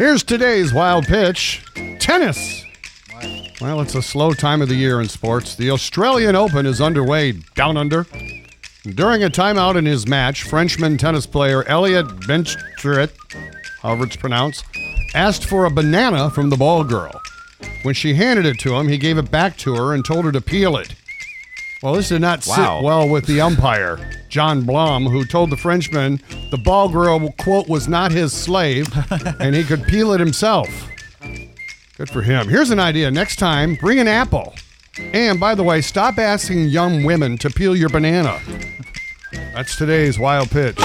Here's today's wild pitch tennis. Well, it's a slow time of the year in sports. The Australian Open is underway down under. During a timeout in his match, Frenchman tennis player Elliot Benchetrit, however it's pronounced, asked for a banana from the ball girl. When she handed it to him, he gave it back to her and told her to peel it. Well, this did not Wow. sit well with the umpire, John Blom, who told the Frenchman the ball girl, quote, was not his slave and he could peel it himself. Good for him. Here's an idea. Next time, bring an apple. And by the way, stop asking young women to peel your banana. That's today's wild pitch.